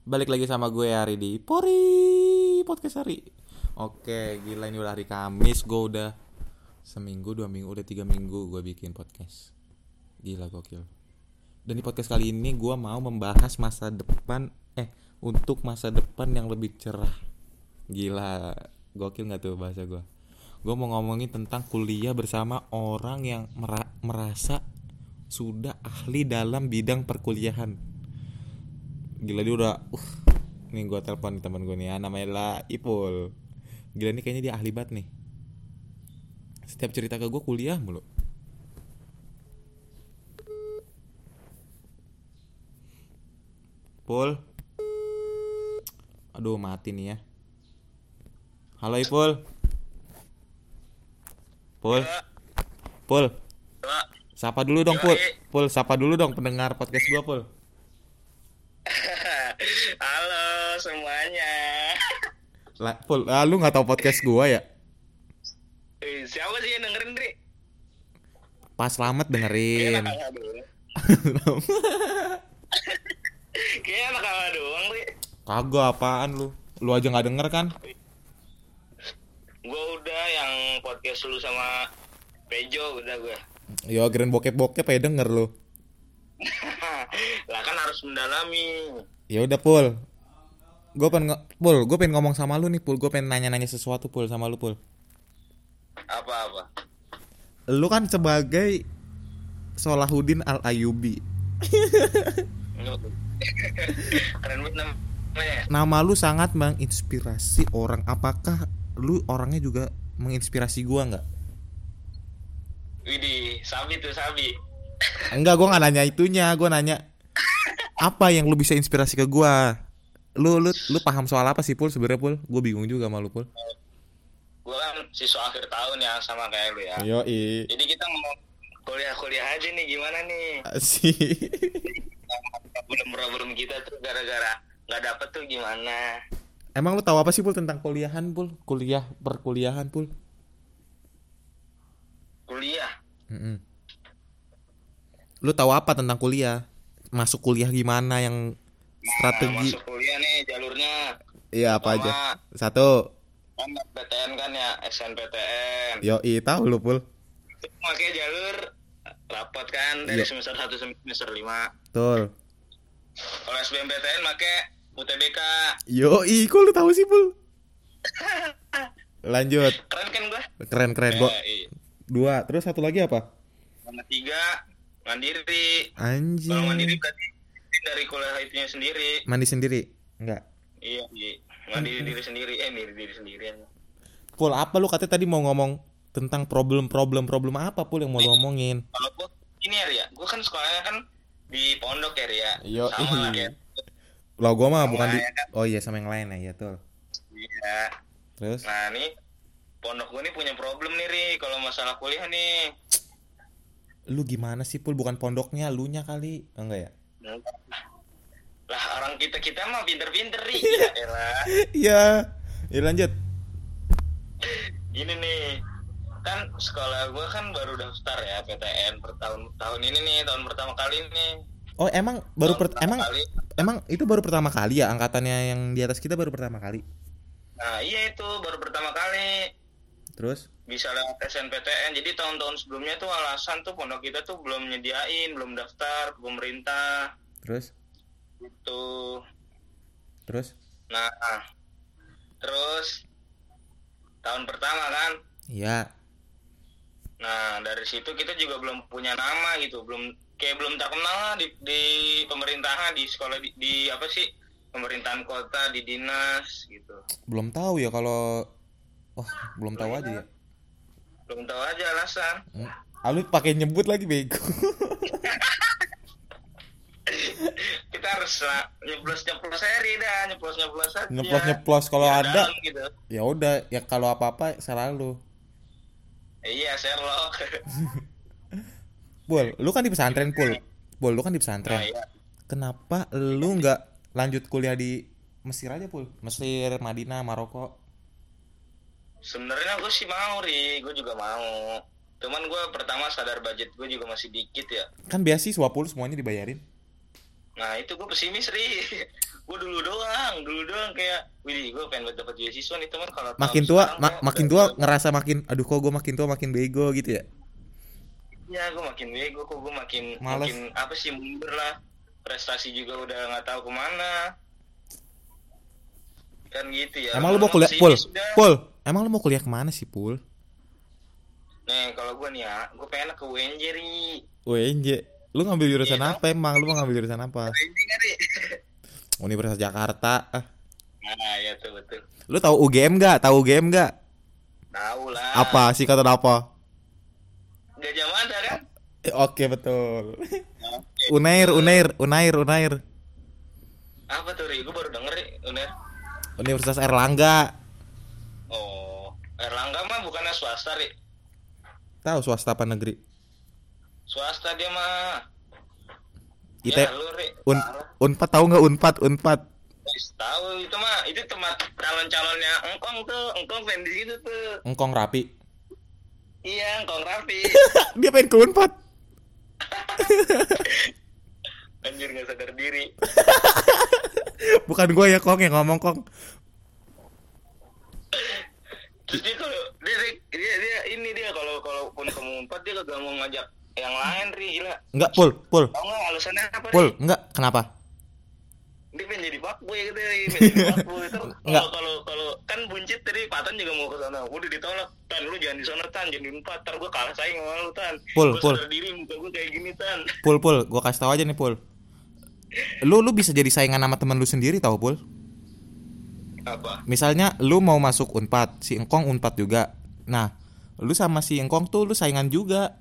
Balik lagi sama gue hari di Pori Podcast hari Oke gila ini udah hari Kamis Gue udah seminggu, dua minggu, udah tiga minggu gue bikin podcast. Gila gokil. Dan di podcast kali ini gue mau membahas masa depan Eh untuk masa depan yang lebih cerah. Gila gokil gak tuh bahasa gue Gue mau ngomongin tentang kuliah bersama orang yang mera- merasa sudah ahli dalam bidang perkuliahan gila dia udah uh nih gue telepon teman gue nih ya namanya lah Ipul. Gila nih kayaknya dia ahli banget nih. Setiap cerita ke gue kuliah mulu. Pul. Aduh mati nih ya. Halo Ipul. Pul. Pul. Sapa dulu dong Pul. Pul sapa dulu dong pendengar podcast gue Pul Halo semuanya. Lah Pul ah, lu nggak tahu podcast gue ya Eh, Siapa sih yang dengerin, Dri? Pas selamat dengerin. Kayaknya anak doang, Dri. Kagak apaan lu? Lu aja nggak denger kan? Gue udah yang podcast lu sama Pejo udah gue. Yo, keren bokep-bokep ya denger lu. lah kan harus mendalami. Ya udah Pul. Gue pengen nge- Pul, gue pengen ngomong sama lu nih Pul. Gue pengen nanya-nanya sesuatu Pul sama lu Pul. Apa-apa? Lu kan sebagai Solahuddin Al Ayubi. Keren banget namanya. Nama lu sangat menginspirasi orang. Apakah lu orangnya juga menginspirasi gua nggak? Widih, Sabi tuh Sabi. Enggak, gua nggak nanya itunya. Gua nanya apa yang lu bisa inspirasi ke gua? Lu lu lu paham soal apa sih Pul sebenarnya Pul? Gue bingung juga sama lu Pul. Gue kan siswa akhir tahun ya sama kayak lu ya. Yo i. Jadi kita mau kuliah-kuliah aja nih gimana nih? Asik. problem-problem kita tuh gara-gara nggak dapet tuh gimana Emang lu tahu apa sih Pul tentang kuliahan Pul? Kuliah perkuliahan Pul? kuliah Mm-mm. Lu tahu apa tentang kuliah? Masuk kuliah gimana yang Nah, strategi? masuk kuliah nih jalurnya Iya apa aja? Pertama, Satu. kan PTN kan ya SNPTN Yo i tahu lu Pul. pakai jalur rapot kan dari Iya. semester 1 sampai semester 5 Betul. kalau SBMPTN pakai UTBK Yo i kok lu tahu sih Pul? Lanjut. keren kan gua Keren keren gua. Dua. Terus satu lagi apa? sama tiga mandiri Anjing. kalau mandiri berarti dari kuliah itunya sendiri Mandi sendiri? Enggak. iya iya mandiri diri sendiri eh mandiri diri sendirian Pul, apa lu katanya tadi mau ngomong tentang problem-problem problem apa Pul yang mau lu omongin? kalau gua ini ya gua kan sekolahnya kan di pondok ya Ria Yo, sama ih. kayak Lo gua mah Sama bukan di ya kan? Oh iya sama yang lain ya, iya tuh. iya Terus nah nih pondok gua nih punya problem nih Ri kalau masalah kuliah nih lu gimana sih Pul? Bukan pondoknya, lu nya kali. Enggak ya? Lah orang kita kita mah pinter-pinter Ri. Ya elah Iya. Ya lanjut. gini nih. Kan sekolah gua kan baru daftar ya PTN per tahun tahun ini nih tahun pertama kali nih Oh, emang baru per- pertama emang kali. emang itu baru pertama kali ya angkatannya yang di atas kita baru pertama kali. nah iya itu baru pertama kali. Terus? Bisa lewat SNPTN jadi tahun-tahun sebelumnya tuh alasan tuh pondok kita tuh belum nyediain belum daftar ke pemerintah. Terus gitu terus nah terus tahun pertama kan Iya. nah dari situ kita juga belum punya nama gitu belum kayak belum terkenal lah di, di pemerintahan di sekolah di, di apa sih pemerintahan kota di dinas gitu Belum tahu ya kalau Wah, belum tahu aja ya. belum tahu aja alasan Hmm. Ah, lu pakai nyebut lagi bego. kita harus lah nyeplos nyeplos seri dah nyeplos nyeplos aja nyeplos nyeplos kalau Biar ada gitu ya udah ya kalau apa-apa salah lu. iya Sherlock Pul, lu kan di pesantren, Pul. Pul, lu kan di nah, pesantren. iya. Kenapa lu nggak lanjut kuliah di Mesir aja, Pul? Mesir, Madinah, Maroko. sebenarnya gue sih mau ri gue juga mau cuman gue pertama sadar budget gue juga masih dikit ya Kan beasiswa, Pul, semuanya dibayarin. Nah itu gue pesimis ri. Gue dulu doang dulu doang kayak wih gue pengen dapat beasiswa nih teman. Kalau makin tua ma- makin tua ngerasa makin aduh kok gue makin tua makin bego gitu ya? Ya gue makin bego kok gue makin Males. makin apa sih mundur lah. Prestasi juga udah nggak tahu ke mana. Kan gitu ya. Emang lu mau kuliah? pul pul emang lu mau kuliah ke mana sih pul? Nih kalau gue nih ya gue pengen ke UNJ ri. UNJ lu ngambil jurusan Iya, apa emang? Lu mau ngambil jurusan apa? Kan Universitas Jakarta. Ah. Nah ya tuh betul. Lu tahu UGM gak tahu UGM gak tahu lah. Apa? Sih kata apa? Gajah Mada kan? Eh, oke betul. Unair Unair Unair Unair. Apa tuh ri? Gue baru denger ri Uner Universitas Erlangga. Oh Erlangga mah bukannya swasta ri? Tahu swasta apa negeri swasta dia mah. IT ya lu ri. Un. Unpad tahu nggak Unpad? Unpad. Tahu itu mah itu tempat calon-calonnya engkong tuh engkong pengen di situ tuh. Engkong Rapi. Iya engkong rapi. Dia pengen ke Unpad. Anjir nggak sadar diri. Bukan gue ya Kong yang ngomong Kong. Terus dia kalau dia, dia dia dia ini dia kalau kalau pun kamu empat dia kagak mau ngajak yang lain ri gila. Nggak Pul Pul. Tau nggak alasannya apa ri? Pul nggak kenapa? Dia pengen jadi fuckboy gitu pengen jadi fuckboy Terus Nggak. kalau kalau kan buncit tadi Patan juga mau ke sana. Udah ditolak tan lu jangan di sana tan. Jadi empat ntar gue kalah saing sama lu tan. Pul, Gua Pul. diri muka gue kayak gini tan. Pul Pul gue kasih tahu aja nih Pul. Lu lu bisa jadi saingan sama temen lu sendiri tau Pul. Apa? Misalnya lu mau masuk Unpad si Engkong Unpad juga. Nah lu sama si Engkong tuh lu saingan juga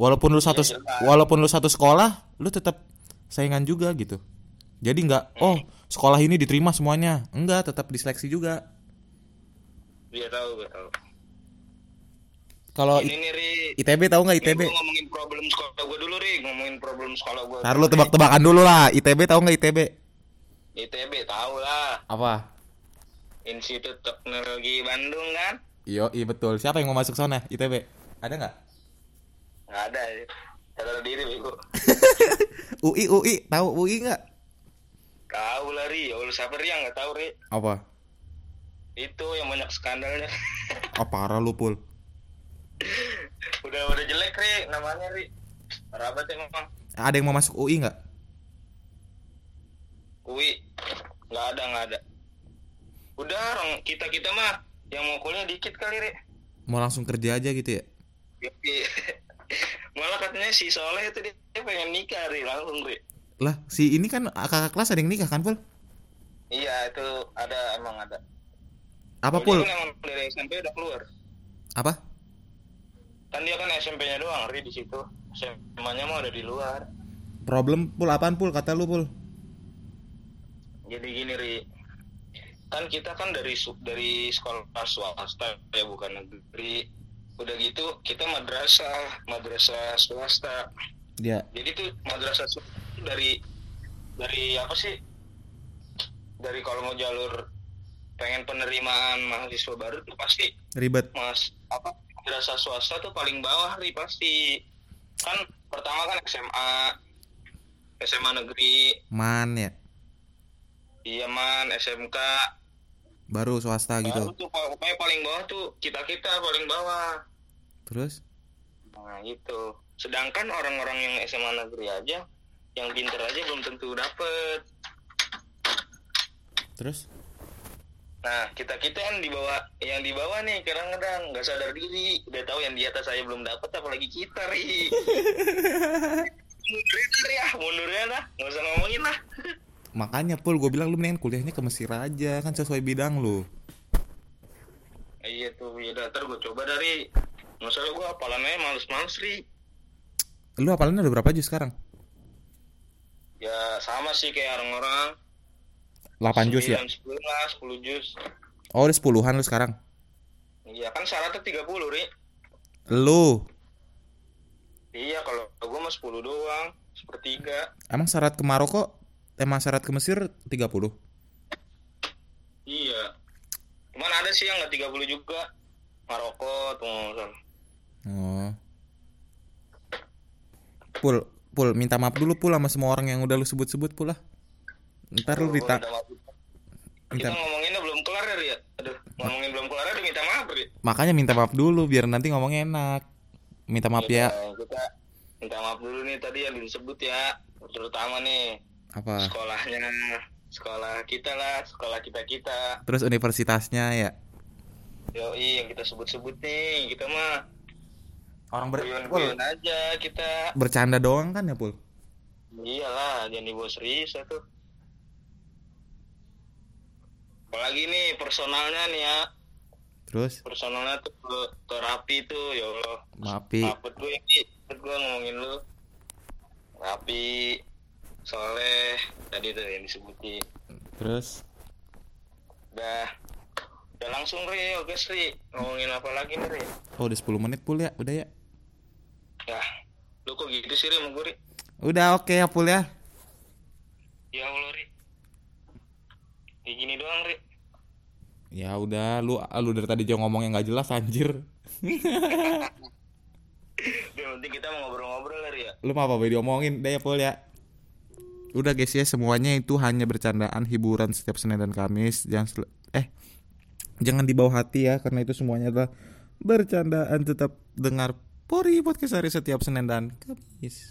walaupun lu satu jelas. walaupun lu satu sekolah lu tetap saingan juga gitu. Jadi nggak oh sekolah ini diterima semuanya. Enggak tetap diseleksi juga. Dia tahu gue tahu. Kalau ini nih ri ITB tahu nggak ITB Gue ngomongin problem sekolah gue dulu ri. Ngomongin problem sekolah gue Ntar lu tebak-tebakan dulu lah. ITB tahu nggak ITB ITB tahu lah. Apa? Institut Teknologi Bandung kan? Iyo, iya betul. Siapa yang mau masuk sana? ITB. Ada nggak? Nggak ada ya. Sadar diri bego. UI, UI, tahu UI nggak? tahu lah ri. Ya Allah siapa ri yang nggak tahu ri? Apa? itu yang banyak skandalnya. Oh, parah lu, Pul. udah udah jelek ri namanya ri. Banget emang. Ada yang mau masuk UI nggak? UI nggak ada nggak ada. Udah orang kita kita mah yang mau kuliah dikit kali ri. Mau langsung kerja aja gitu ya? Malah katanya si Soleh itu dia, pengen nikah ri langsung ri Lah, si ini kan kakak kelas ada yang nikah kan, Pul? iya itu ada emang ada Apa, Pul? kan emang dari SMP udah keluar Apa? kan dia kan SMP-nya doang ri di situ SMA-nya mah udah di luar Problem, Pul, apaan, Pul? Kata lu, Pul. jadi gini ri kan kita kan dari dari sekolah swasta ya bukan negeri udah gitu kita madrasah madrasah swasta. Ya, jadi tuh madrasah swasta dari dari apa sih? Dari kalau mau jalur pengen penerimaan mahasiswa baru tuh pasti ribet. mas apa madrasah swasta tuh paling bawah nih pasti. Kan pertama kan SMA SMA negeri. Man ya. Iyaman SMK Baru swasta gitu. baru tuh pokoknya paling bawah tuh kita kita paling bawah Terus? nah gitu sedangkan orang-orang yang SMA negeri aja yang pinter aja belum tentu dapet Terus? nah kita kita yang di bawah yang di bawah nih kadang-kadang nggak sadar diri udah tahu yang di atas saya belum dapet apalagi kita ri mundurin ri ya mundurnya dah nggak usah ngomongin lah Makanya, Pul, gue bilang lu mendingan kuliahnya ke Mesir aja. Kan sesuai bidang lu. iya tuh ya ntar gue coba dari masalah gue hafalannya males-males ri Lu hafalannya udah berapa juz sekarang? ya sama sih kayak orang-orang 8 juz ya? 9, 10 lah 10 juz Oh, udah sepuluhan lu sekarang. iya kan syaratnya 30 ri Lu. iya kalau gue mah 10 doang sepertiga Emang syarat ke Maroko emang syarat ke Mesir 30? iya cuman ada sih yang nggak 30 juga Maroko tuh salah. Oh. Pul, Pul minta maaf dulu Pul sama semua orang yang udah lu sebut-sebut Pul lah ntar lu dita minta minta Kita ngomonginnya belum kelar ya, Ria. Aduh, ngomongin belum kelar udah minta maaf, Ria. makanya minta maaf dulu biar nanti ngomongnya enak minta maaf ya Nah, kita minta maaf dulu nih tadi yang disebut ya, terutama nih apa sekolahnya, sekolah kita lah, sekolah kita kita. terus universitasnya ya Yoi yang kita sebut-sebut nih, kita mah orang ber guyon-guyon aja kita. bercanda doang kan ya Pul Iyalah, jangan dibawa serius ya tuh. Apalagi nih personalnya nih ya, terus personalnya tuh ke, ke Rapi tuh, ya Allah. maafi Maafin gue Maafin gue ngomongin lu. Rapi, Soleh, tadi tuh yang disebutin. terus Udah, udah langsung Ri, oke Ri. Ngomongin apa lagi nih Ri? oh udah 10 menit Pul ya udah ya Ya, lu kok gitu sih Ri sama gue udah oke ya Pul ya Ya Allah Ri. Kayak gini doang Ri. ya udah lu lu dari tadi juga ngomong yang nggak jelas anjir Yang penting kita mau ngobrol-ngobrol Ri ya. lu mau apa Boy? diomongin deh ya Pul ya udah guys ya semuanya itu hanya bercandaan hiburan setiap Senin dan Kamis jangan eh jangan dibawa hati ya karena itu semuanya adalah bercandaan tetap dengar Pori podcast hari setiap Senin dan Kamis